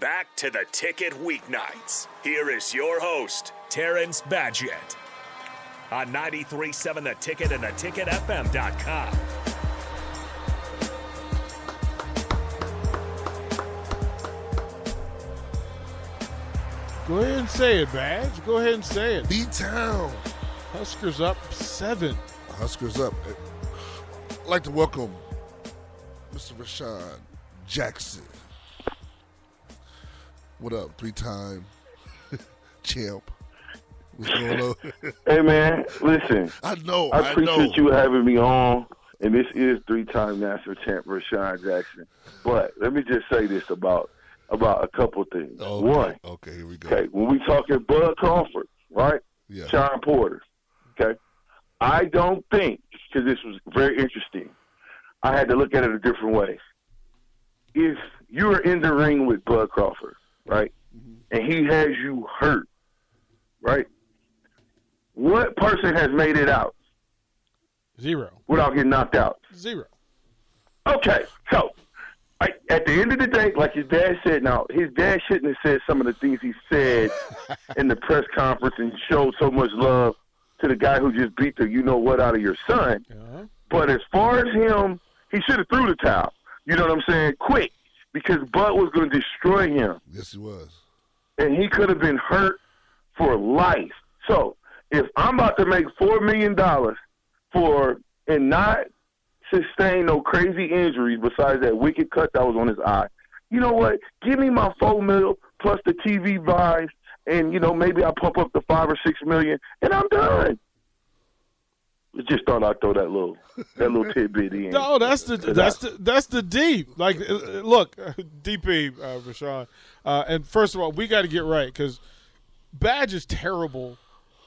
Back to the ticket weeknights. Here is your host, Terrence Badgett. On 93.7 The Ticket and theticketfm.com. Go ahead and say it, Badge. Go ahead and say it. B Town. Huskers up seven. Huskers up. I'd like to welcome Mr. Vershan Jackson. What up, three time champ? What's going on? Hey man, listen. I know. I I, appreciate know. you having me on, and this is three-time national champ Vershan Jackson. But let me just say this about about a couple things. Okay. One, Okay, here we go. okay, when we talking Bud Crawford, right? Yeah. Shawn Porter, okay. I don't think because this was very interesting. I had to look at it a different way. If you are in the ring with Bud Crawford, right, and he has you hurt, right, what person has made it out Zero. without getting knocked out? Zero. Okay, so I, at the end of the day, like his dad said, now his dad shouldn't have said some of the things he said in the press conference and showed so much love to the guy who just beat the you know what out of your son. Uh-huh. But as far as him, he should have threw the towel. You know what I'm saying? Quick, because Bud was going to destroy him, Yes, he was. and he could have been hurt for life. So if I'm about to make four million dollars for and not sustain no crazy injuries besides that wicked cut that was on his eye, you know what? Give me my four mil plus the TV buys, and you know maybe I pump up the five or six million, and I'm done. Just thought I'd throw that little that little tidbit in. No, that's the that's the that's the deep. Like, uh, uh, look, DP, uh, Vershan, uh, and first of all, we got to get right because Badge is terrible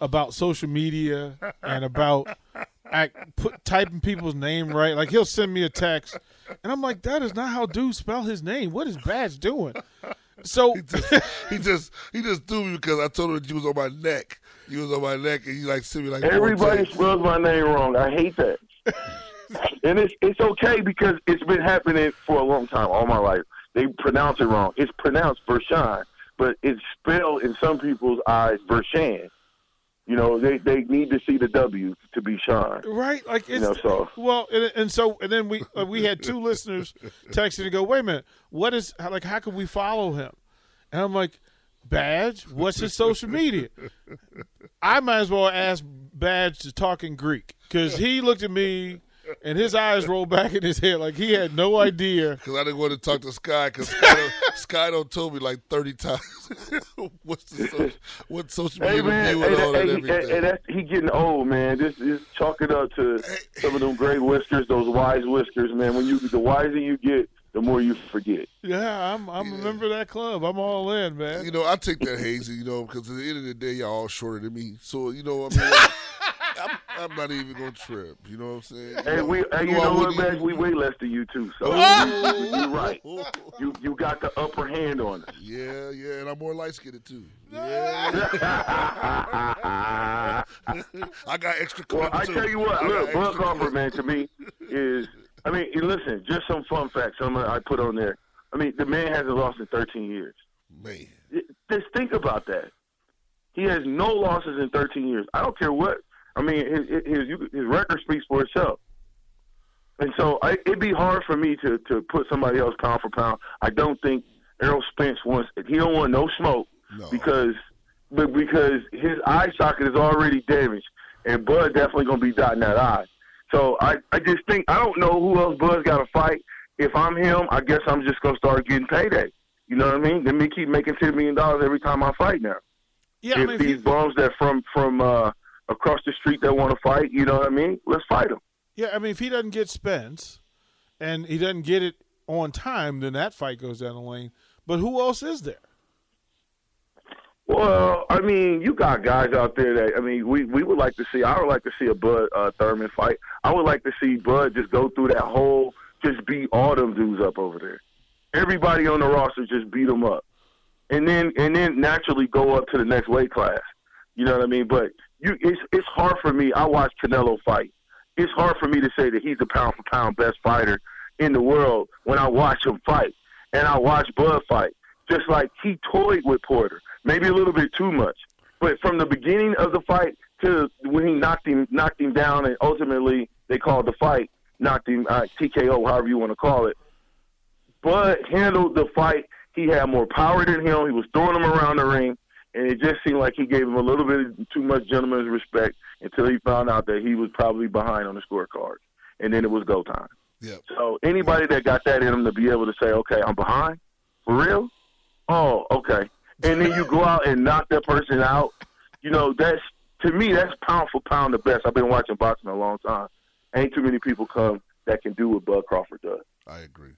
about social media and about act, put typing people's name right. Like he'll send me a text, and I'm like, that is not how dudes spell his name. What is Badge doing? So He just, he just, he just threw me because I told him that you was on my neck. You was on my neck, and you like sent me like Everybody spells my name wrong. I hate that. and it's it's okay because it's been happening for a long time, all my life. They pronounce it wrong. It's pronounced Vershawn, but it's spelled in some people's eyes Vershan. You know, they they need to see the W to be Sean. Right, like it's know, so- well, and, and so and then we uh, we had two listeners texting to go, wait a minute, what is like how can we follow him? And I'm like, Badge, what's his social media? I might as well ask Badge to talk in Greek because he looked at me and his eyes rolled back in his head like he had no idea. Because I didn't want to talk to Sky because Sky, don't- Sky don't told me like thirty times what's the social, what social Hey media man, view hey, and all that, that hey, everything. hey, hey, that's, he getting old, man. Just is chalk it up to some of them great whiskers, those wise whiskers, man. When you the wiser you get, the more you forget. Yeah, I'm I'm a member of that club. I'm all in, man. you know, I take that hazy, you know, because at the end of the day, y'all all shorter than me. So you know, I mean, I'm, I'm not even gonna trip. You know what I'm saying? You Hey, know, we, hey, you I know what, wouldn't man? We way less than you too. So Oh. you, are right. You you got the upper hand on us. Yeah, yeah, and I'm more light skinned too. well, I got extra. I too. tell you what, I got look, Bud extra Crawford, man, to me is. I mean, listen, just some fun facts. Some I put on there. I mean, the man hasn't lost in 13 years. man. Just think about that. He has no losses in 13 years. I don't care what. I mean, his his, his record speaks for itself. And so I, it'd be hard for me to to put somebody else pound for pound. I don't think Errol Spence wants. He don't want no smoke No. because, but because his eye socket is already damaged, and Bud definitely gonna be dotting that eye. So I I just think I don't know who else Bud's got to fight. If I'm him, I guess I'm just gonna start getting payday. You know what I mean? Let me keep making ten million dollars every time I fight now. Yeah, I if mean, these he- bums that from from uh, across the street that want to fight, you know what I mean? Let's fight them. Yeah, I mean, if he doesn't get Spence and he doesn't get it on time, then that fight goes down the lane. But who else is there? Well, I mean, you got guys out there that I mean, we we would like to see. I would like to see a Bud uh, Thurman fight. I would like to see Bud just go through that whole, just beat all them dudes up over there. Everybody on the roster just beat them up, and then and then naturally go up to the next weight class. You know what I mean? But you, it's it's hard for me. I watch Canelo fight. It's hard for me to say that he's the pound for pound best fighter in the world when I watch him fight and I watch Bud fight. Just like he toyed with Porter, maybe a little bit too much. But from the beginning of the fight to when he knocked him knocked him down, and ultimately they called the fight, knocked him uh, TKO, however you want to call it. But handled the fight. He had more power than him. He was throwing him around the ring, and it just seemed like he gave him a little bit too much gentleman's respect until he found out that he was probably behind on the scorecard, and then it was go time. Yeah. So anybody that got that in them to be able to say, okay, I'm behind, for real? Oh, okay. And then you go out and knock that person out. You know, that's to me, that's pound for pound the best. I've been watching boxing a long time. Ain't too many people come that can do what Bud Crawford does. I agree.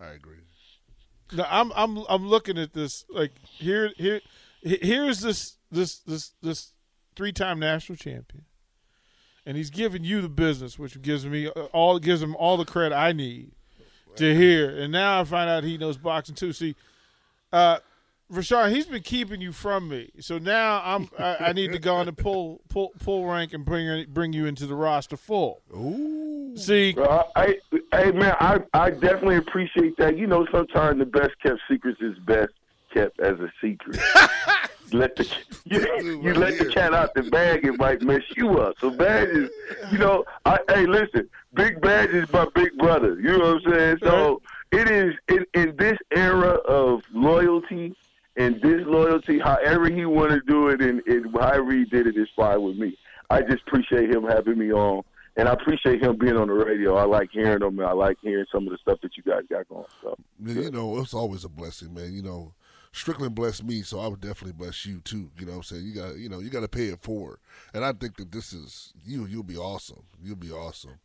I agree. No, I'm I'm I'm looking at this like here here here's this this this this three time national champion, and he's giving you the business, which gives me uh, all gives him all the credit I need to hear. And now I find out he knows boxing too. See, uh, Vershan, he's been keeping you from me, so now I'm I, I need to go on and pull pull pull rank and bring bring you into the roster full. Ooh. See, Uh, I, hey man, I I definitely appreciate that. You know, sometimes the best kept secrets is best kept as a secret. let the you, you let the cat out the bag, it might mess you up. So badges, you know, I, hey, listen, big badge is my big brother. You know what I'm saying? So it is in, in this era of loyalty and disloyalty, however he want to do it, and, and however he did it is fine with me. I just appreciate him having me on. And I appreciate him being on the radio. I like hearing him. And I like hearing some of the stuff that you guys got going. So, Man, you know, it's always a blessing, man. You know, Strickland blessed me, so I would definitely bless you too. You know what I'm saying? You got you know, you gotta pay it forward. And I think that this is you you'll be awesome. You'll be awesome.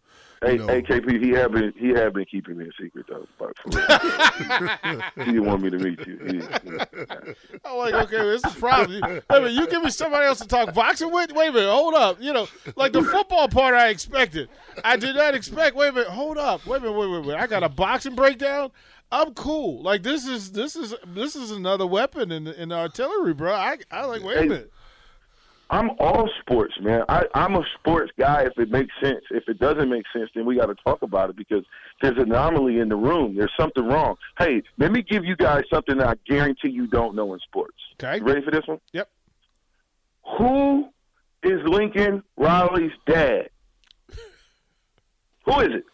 Hey, You know- hey, KP, he have been he have been keeping me a secret though. But he didn't want me to meet you. He- I'm like, okay, this is problem. Wait a minute, you give me somebody else to talk boxing with? Wait a minute, hold up. You know, like the football part I expected. I did not expect. Wait a minute, hold up. Wait a minute, wait, wait, wait. I got a boxing breakdown. I'm cool. Like this is this is this is another weapon in the, in the artillery, bro. I I like. Wait a minute. I'm all sports, man. I, I'm a sports guy if it makes sense. If it doesn't make sense, then we got to talk about it because there's an anomaly in the room. There's something wrong. Hey, let me give you guys something that I guarantee you don't know in sports. Okay. You ready for this one? Yep. Who is Lincoln Riley's dad? Who is it?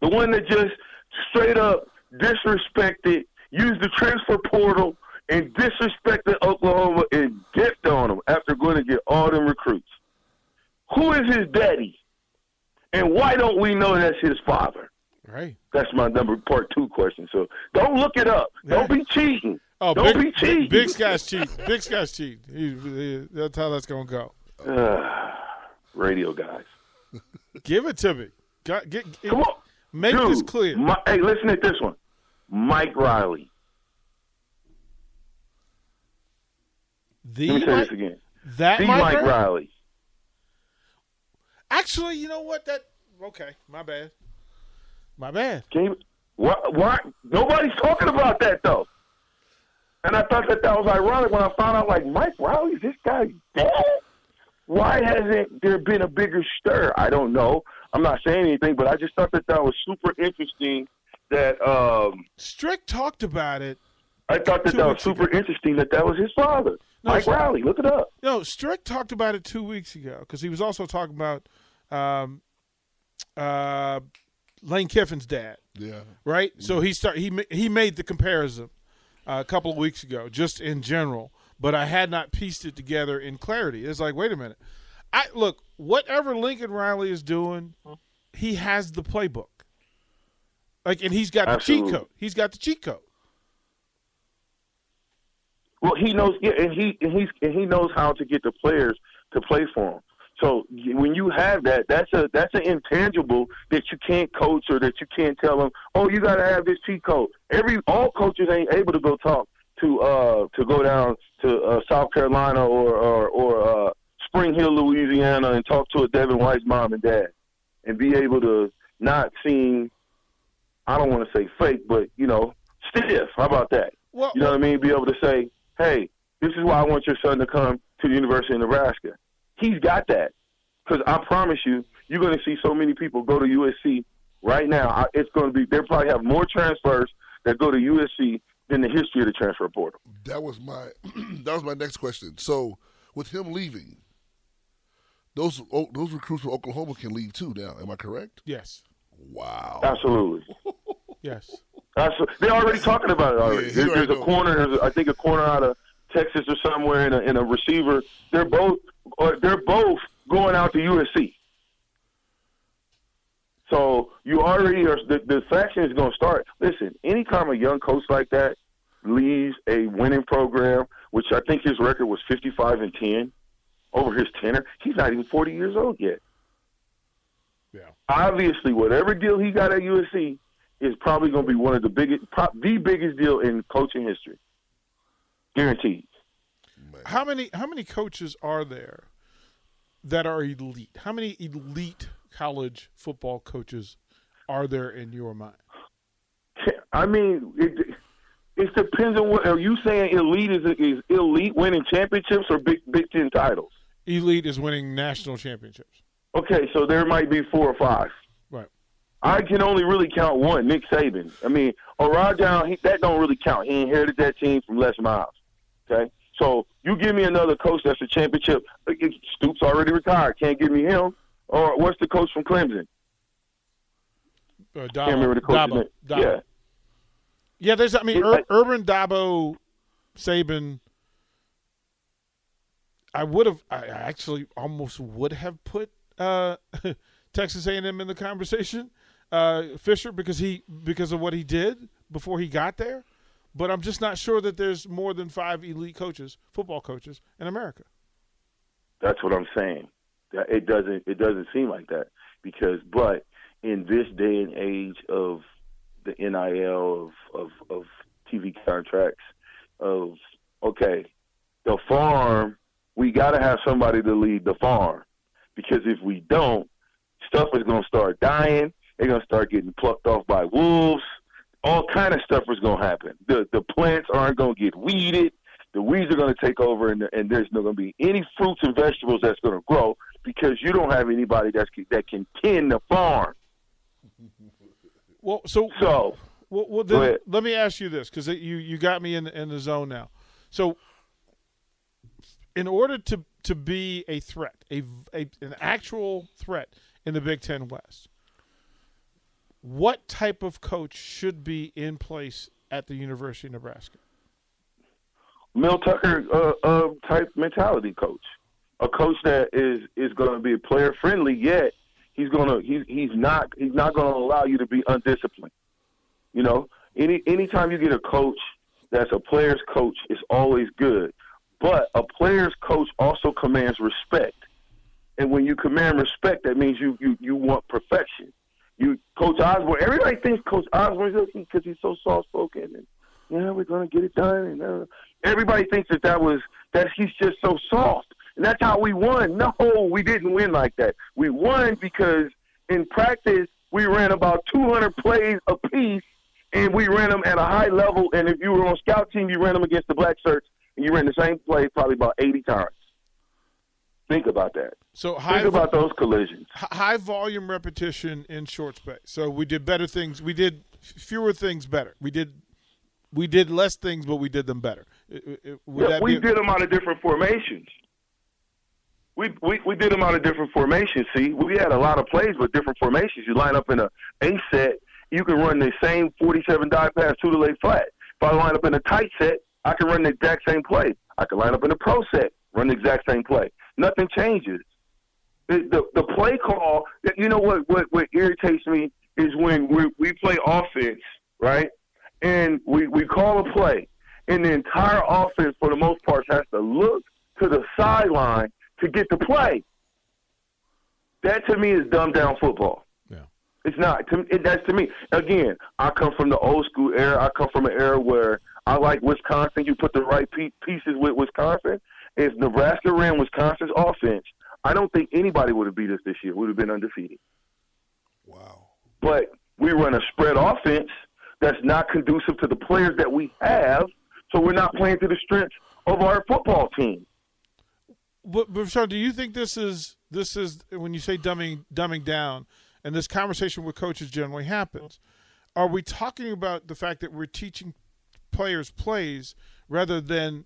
The one that just straight up disrespected, used the transfer portal, and disrespected Oklahoma and dipped on them after going to get all them recruits. Who is his daddy? And why don't we know that's his father? Right. That's my number part two question. So don't look it up. Don't be cheating. Oh, don't big, be cheating. Big Sky's cheating. Big Sky's cheating. He, he- that's how that's gonna go. Radio guys. Give it to me. Got, get, get- Come on. Make Dude, this clear. Mi- hey, listen at this one. Mike Riley. the Let me say Mike- this again. that The Mike Mike Riley? Riley. Actually, you know what? That okay. My bad. My bad. Can you, why, why? Nobody's talking about that though. And I thought that that was ironic when I found out, like, Mike Riley, this guy dead? Why hasn't there been a bigger stir? I don't know. I'm not saying anything, but I just thought that that was super interesting. That um, Strick talked about it. I thought that that was super ago. interesting. That that was his father, No, Mike so- Riley. Look it up. No, Strick talked about it two weeks ago because he was also talking about um, uh, Lane Kiffin's dad, Yeah. right? So he start he he made the comparison uh, a couple of weeks ago, just in general. But I had not pieced it together in clarity. It's like, wait a minute. I look whatever Lincoln Riley is doing, he has the playbook. Like, and he's got the cheat code. He's got the cheat code. Well, he knows, yeah, and he and he's and he knows how to get the players to play for him. So when you have that, that's a that's an intangible that you can't coach or that you can't tell them. Oh, you got to have this cheat code. Every all coaches ain't able to go talk to uh to go down to uh, South Carolina or or, or uh, Spring Hill, Louisiana, and talk to a Devin White's mom and dad, and be able to not seem. I don't want to say fake, but you know, stiff. How about that? Well, You know what I mean? Be able to say, hey, this is why I want your son to come to the University of Nebraska. He's got that. Because I promise you, you're going to see so many people go to USC right now. It's going to be, they'll probably have more transfers that go to USC than the history of the transfer portal. That was my that was my next question. So with him leaving, those oh, those recruits from Oklahoma can leave too now. Am I correct? Yes. Wow. Absolutely. Yes. Absolutely. They're already talking about it already. Yeah, he there's, already there's a know. corner. There's a, I think a corner out of Texas or somewhere, and a, and a receiver. They're both. Or they're both going out to USC. So you already are. The, the faction is going to start. Listen, anytime a young coach like that leaves a winning program, which I think his record was 55 and 10 over his tenure, he's not even 40 years old yet. Yeah. Obviously, whatever deal he got at USC is probably going to be one of the biggest, pro- the biggest deal in coaching history, guaranteed. How many how many coaches are there that are elite? How many elite college football coaches are there in your mind? I mean, it, it depends on what. Are you saying elite is is elite winning championships or Big Big Ten titles? Elite is winning national championships. Okay, so there might be four or five. Right. I can only really count one, Nick Saban. I mean, Orgeron, he, that don't really count. He inherited that team from Les Miles. Okay, so you give me another coach that's a championship. Uh, Stoops already retired. Can't give me him. Or what's the coach from Clemson? Uh, Dabo, Can't remember the coach's Dabo. Dabo. Yeah. Yeah, there's. I mean, Ur- Urban Dabo, Saban. I would have. I actually almost would have put uh, Texas A&M in the conversation, uh, Fisher, because he because of what he did before he got there. But I'm just not sure that there's more than five elite coaches, football coaches, in America. That's what I'm saying. It doesn't it doesn't seem like that because but in this day and age of the NIL of of, of TV contracts of okay, the farm we got to have somebody to lead the farm because if we don't, stuff is going to start dying. They're going to start getting plucked off by wolves. All kind of stuff is going to happen. The the plants aren't going to get weeded the weeds are going to take over, and, and there's not going to be any fruits and vegetables that's going to grow because you don't have anybody that's that can tend the farm. Well, so So Well, well then let me ask you this because you you got me in the, in the zone now. So, in order to to be a threat, a, a an actual threat in the Big Ten West, what type of coach should be in place at the University of Nebraska? Mel Tucker uh, uh, type mentality coach, a coach that is is going to be player friendly, yet he's to he's he's not he's not going to allow you to be undisciplined. You know, any anytime you get a coach that's a player's coach, it's always good. But a player's coach also commands respect, and when you command respect, that means you you you want perfection. You Coach Osborne, everybody thinks Coach Osborne is because he's so soft spoken and yeah, we're gonna get it done. And uh, everybody thinks that that was that he's just so soft, and that's how we won. No, we didn't win like that. We won because in practice we ran about 200 plays a piece, and we ran them at a high level. And if you were on scout team, you ran them against the black shirts, and you ran the same play probably about 80 times. Think about that. So high Think about those collisions. high volume repetition in short space. So we did better things. We did fewer things better. We did we did less things, but we did them better. Would Yeah, we be- did them out of different formations. We, we we did them out of different formations. See, we had a lot of plays with different formations. You line up in a A set, you can run the same 47 die pass to the lay flat. If I line up in a tight set, I can run the exact same play. I can line up in a pro set, run the exact same play. Nothing changes. The the, the play call. You know what, what what irritates me is when we we play offense, right? And we we call a play, and the entire offense, for the most part, has to look to the sideline to get the play. That to me is dumbed down football. Yeah. It's not. To, it, that's to me. Again, I come from the old school era. I come from an era where I like Wisconsin. You put the right pe- pieces with Wisconsin. If Nebraska ran Wisconsin's offense, I don't think anybody would have beat us this year. We would have been undefeated. Wow. But we run a spread offense that's not conducive to the players that we have. So we're not playing to the strengths of our football team. But, but Sean, do you think this is this is when you say dumbing dumbing down, and this conversation with coaches generally happens? Are we talking about the fact that we're teaching players' plays rather than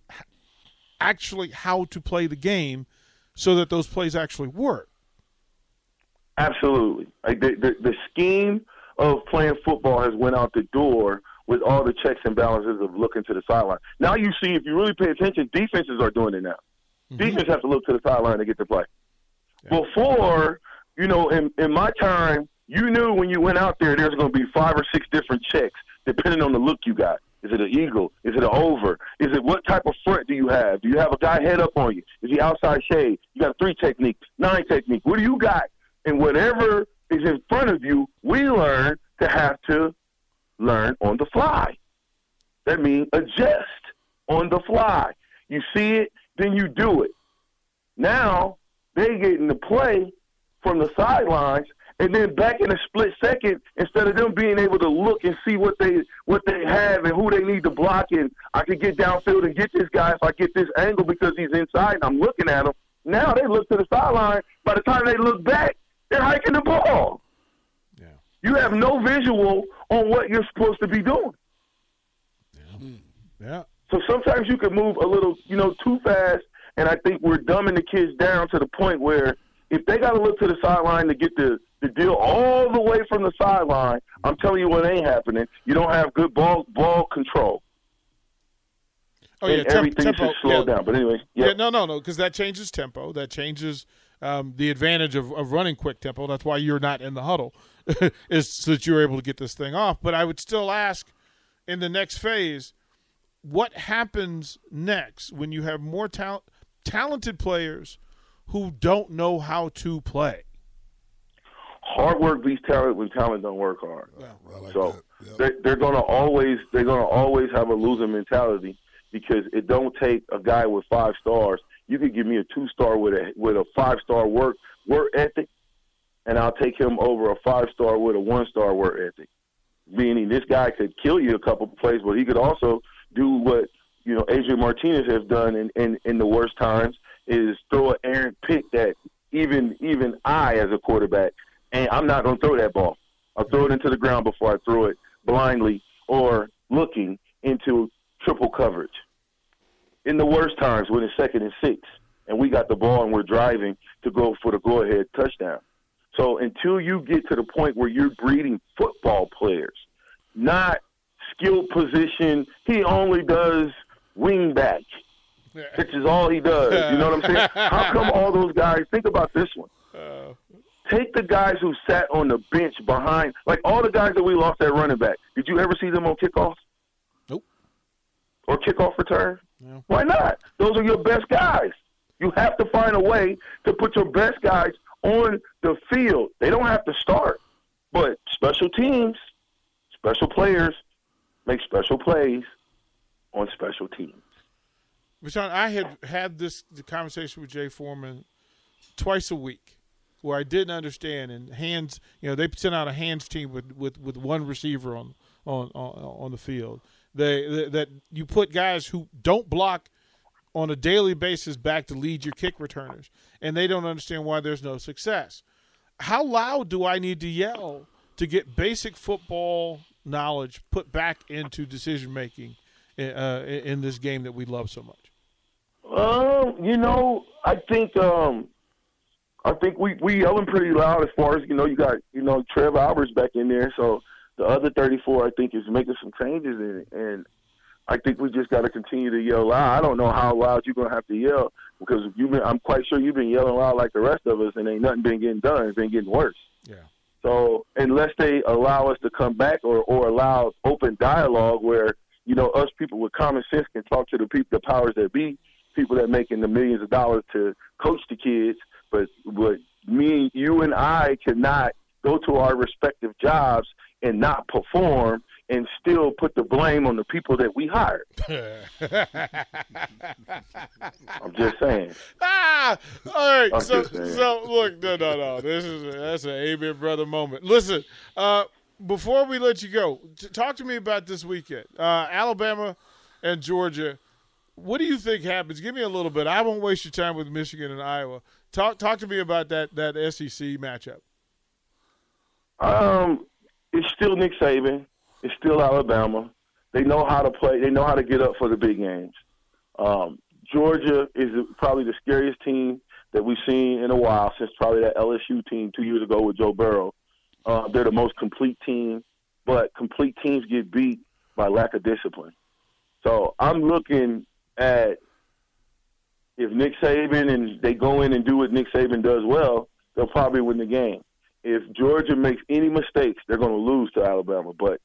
actually how to play the game so that those plays actually work. Absolutely. Like the, the, the scheme of playing football has went out the door with all the checks and balances of looking to the sideline. Now you see, if you really pay attention, defenses are doing it now. Mm-hmm. Defense have to look to the sideline to get the play. Yeah. Before, you know, in, in my time, you knew when you went out there, there's going to be five or six different checks depending on the look you got. Is it an eagle? Is it an over? Is it what type of front do you have? Do you have a guy head up on you? Is he outside shade? You got three technique, nine technique. What do you got? And whatever is in front of you, we learn to have to learn on the fly. That means adjust on the fly. You see it, then you do it. Now they get into play from the sidelines and then back in a split second, instead of them being able to look and see what they what they have and who they need to block, and I can get downfield and get this guy if I get this angle because he's inside and I'm looking at him. Now they look to the sideline. By the time they look back, they're hiking the ball. Yeah. You have no visual on what you're supposed to be doing. Yeah. yeah. So sometimes you can move a little, you know, too fast, and I think we're dumbing the kids down to the point where if they got to look to the sideline to get the the deal all the way from the sideline, I'm telling you what ain't happening. You don't have good ball ball control. Oh yeah, temp- everything tempo, should slow yeah. down. But anyway, yeah, yeah no, no, no, because that changes tempo. That changes um, the advantage of, of running quick tempo. That's why you're not in the huddle, is so that you're able to get this thing off. But I would still ask in the next phase, what happens next when you have more ta- talented players who don't know how to play? hard work beats talent when talent don't work hard. Yeah, like so yep. they're, they're going to always they're going to always have a losing mentality because it don't take a guy with five stars. You could give me a two star with a with a five star work work ethic, and I'll take him over a five star with a one star work ethic. Meaning this guy could kill you a couple plays, but he could also do what you know Adrian Martinez has done in, in, in the worst times is throw an errant pick that even even I as a quarterback and I'm not going to throw that ball. I'll throw it into the ground before I throw it blindly or looking into triple coverage. In the worst times, when it's second and six, and we got the ball and we're driving to go for the go ahead touchdown. So until you get to the point where you're breeding football players, not skilled position, he only does wing back, which is all he does. You know what I'm saying? How come all those guys? Think about this one. Uh, Take the guys who sat on the bench behind, like all the guys that we lost at running back. Did you ever see them on kickoff? Or kickoff return? Yeah. Why not? Those are your best guys. You have to find a way to put your best guys on the field. They don't have to start, but special teams, special players make special plays on special teams. Vershan, I had had this conversation with Jay Foreman twice a week where I didn't understand. And hands, you know, they sent out a hands team with, with, with one receiver on on on, on the field. They, they, that you put guys who don't block on a daily basis back to lead your kick returners, and they don't understand why there's no success. How loud do I need to yell to get basic football knowledge put back into decision making uh, in this game that we love so much? Um, you know, I think um, I think we we yelling pretty loud as far as you know. You got you know Trev Alberts back in there, so the other 34 I think is making some changes in it, and I think we just got to continue to yell loud. I don't know how loud you're gonna have to yell because you've been. I'm quite sure you've been yelling loud like the rest of us, and ain't nothing been getting done. It's been getting worse. Yeah. So unless they allow us to come back or or allow open dialogue where you know us people with common sense can talk to the people, the powers that be, people that making the millions of dollars to coach the kids but but me, you, and I cannot go to our respective jobs and not perform and still put the blame on the people that we hired. I'm just saying. Ah, all right. I'm so, so look, no, no, no. This is a, that's an amen, brother moment. Listen, uh, before we let you go, t- talk to me about this weekend. Uh, Alabama and Georgia. What do you think happens? Give me a little bit. I won't waste your time with Michigan and Iowa. Talk talk to me about that that SEC matchup. Um, it's still Nick Saban. It's still Alabama. They know how to play. They know how to get up for the big games. Um, Georgia is probably the scariest team that we've seen in a while since probably that LSU team two years ago with Joe Burrow. Uh, they're the most complete team, but complete teams get beat by lack of discipline. So I'm looking at if Nick Saban and they go in and do what Nick Saban does well, they'll probably win the game. If Georgia makes any mistakes, they're going to lose to Alabama. But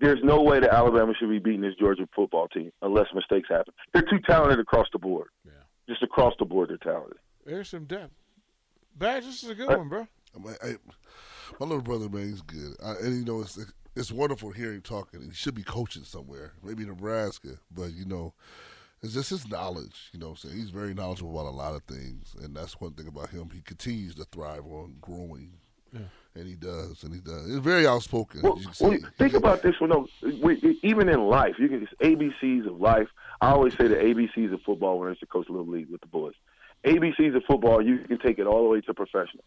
there's no way that Alabama should be beating this Georgia football team unless mistakes happen. They're too talented across the board. Yeah. Just across the board, they're talented. There's some depth. Badge, this is a good one, bro. I I, my little brother, man, he's good. I, and you know, it's it's wonderful hearing him talking. He should be coaching somewhere, maybe Nebraska. But you know, it's just his knowledge. You know, what I'm saying he's very knowledgeable about a lot of things, and that's one thing about him. He continues to thrive on growing, Yeah. and he does, and he does. He's very outspoken. Well, you well, see. think about this one though. Even in life, you can just ABCs of life. I always say the ABCs of football when I used to coach little league with the boys. ABCs of football, you can take it all the way to professional.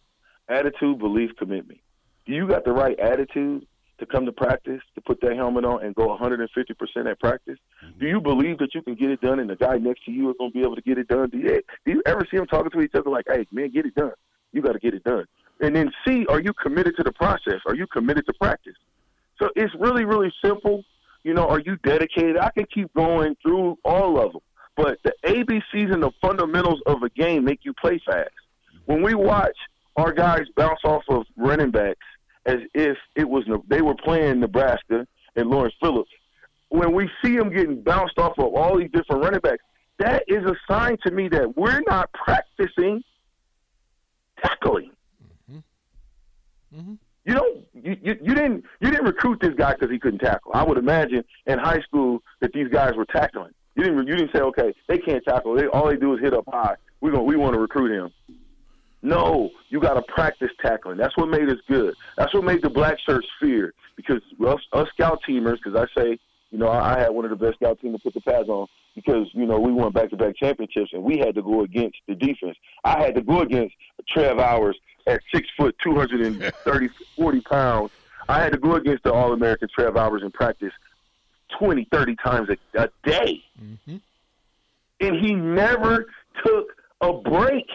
Attitude, belief, commitment. Do you got the right attitude to come to practice, to put that helmet on and go 150% at practice? Do you believe that you can get it done and the guy next to you is going to be able to get it done? Do you, do you ever see them talking to each other like, hey, man, get it done? You got to get it done. And then C, are you committed to the process? Are you committed to practice? So it's really, really simple. You know, are you dedicated? I can keep going through all of them. But the ABCs and the fundamentals of a game make you play fast. When we watch our guys bounce off of running backs as if it was they were playing Nebraska and Lawrence Phillips, when we see them getting bounced off of all these different running backs, that is a sign to me that we're not practicing tackling. Mm-hmm. Mm-hmm. You don't. You, you, you didn't. You didn't recruit this guy because he couldn't tackle. I would imagine in high school that these guys were tackling. You didn't. You didn't say, okay, they can't tackle. They, all they do is hit up high. We going we want to recruit him. No, you got to practice tackling. That's what made us good. That's what made the black shirts fear because us, us scout teamers. Because I say, you know, I, I had one of the best scout teams to put the pads on because you know we won back to back championships and we had to go against the defense. I had to go against Trev Alberts at six foot, 230, 40 pounds. I had to go against the All American Trev Alberts in practice 20, 30 times a, a day. Mm-hmm. And he never took a break.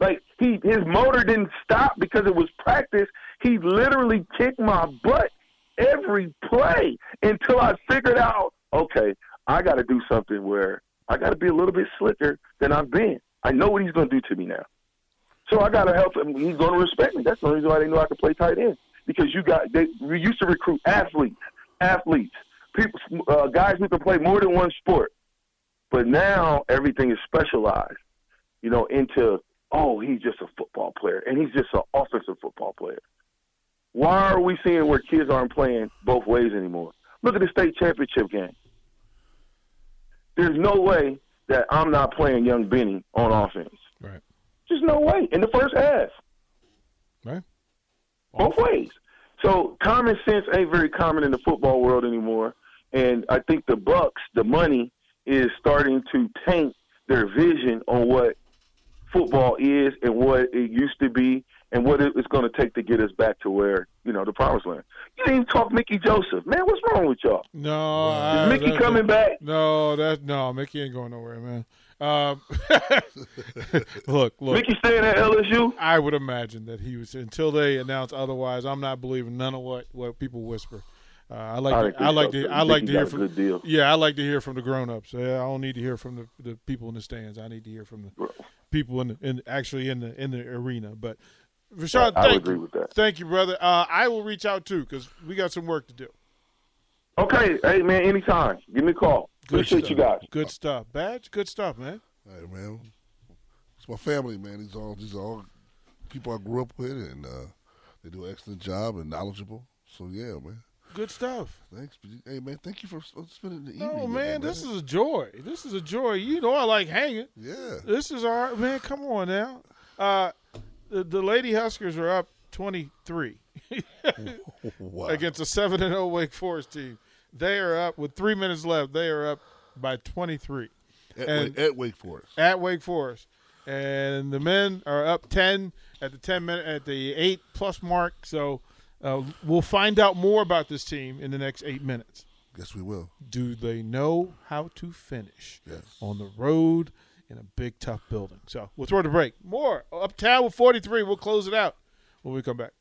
Like he his motor didn't stop because it was practice. He literally kicked my butt every play until I figured out, okay, I got to do something where I got to be a little bit slicker than I've been. I know what he's going to do to me now. So I got to help him. He's going to respect me. That's the reason why they know I can play tight end because you got they we used to recruit athletes, athletes, people, uh, guys who can play more than one sport. But now everything is specialized, you know, into oh he's just a football player and he's just an offensive football player. Why are we seeing where kids aren't playing both ways anymore? Look at the state championship game. There's no way that I'm not playing young Benny on offense. Right. Just no way in the first half. Right. Both ways. So common sense ain't very common in the football world anymore. And I think the Bucks, the money, is starting to taint their vision on what football is and what it used to be and what it's going to take to get us back to where, you know, the promised land. You didn't even talk Mickey Joseph. Man, what's wrong with y'all? No, Is I- Mickey that- coming back? No, that no, Mickey ain't going nowhere, man. Um, look, look. Mickey staying at LSU? I would imagine that he was until they announce otherwise. I'm not believing none of what, what people whisper. Uh, I like I to, I like so, to too. I like to hear from good deal. yeah I like to hear from the grown ups. Yeah, I don't need to hear from the, the people in the stands. I need to hear from the people in the, in actually in the in the arena. But Rashad, I would thank agree you, with that. thank you, brother. Uh, I will reach out too because we got some work to do. Okay, hey man, anytime. Give me a call. Good Appreciate stuff. you guys. Good stuff, badge. Good stuff, man. All right, man. It's my family, man. These all these are all people I grew up with, and uh, they do an excellent job and knowledgeable. So yeah, man. Good stuff. Thanks, hey man. Thank you for spending the evening. Oh with man, this is a joy. This is a joy. You know I like hanging. yeah. This is all right, man. Come on now. Uh, the, the Lady Huskers are up twenty three Wow. against a seven and zero Wake Forest team. They are up with three minutes left. They are up by twenty three at, and- Wake, at Wake Forest. at Wake Forest, and the men are up ten at the ten minute at the eight plus mark. So uh, we'll find out more about this team in the next eight minutes. Yes, we will. Do they know how to finish Yes. on the road in a big, tough building? So we'll throw the break. More uptown with 43. We'll close it out when we come back.